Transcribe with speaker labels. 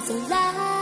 Speaker 1: 走来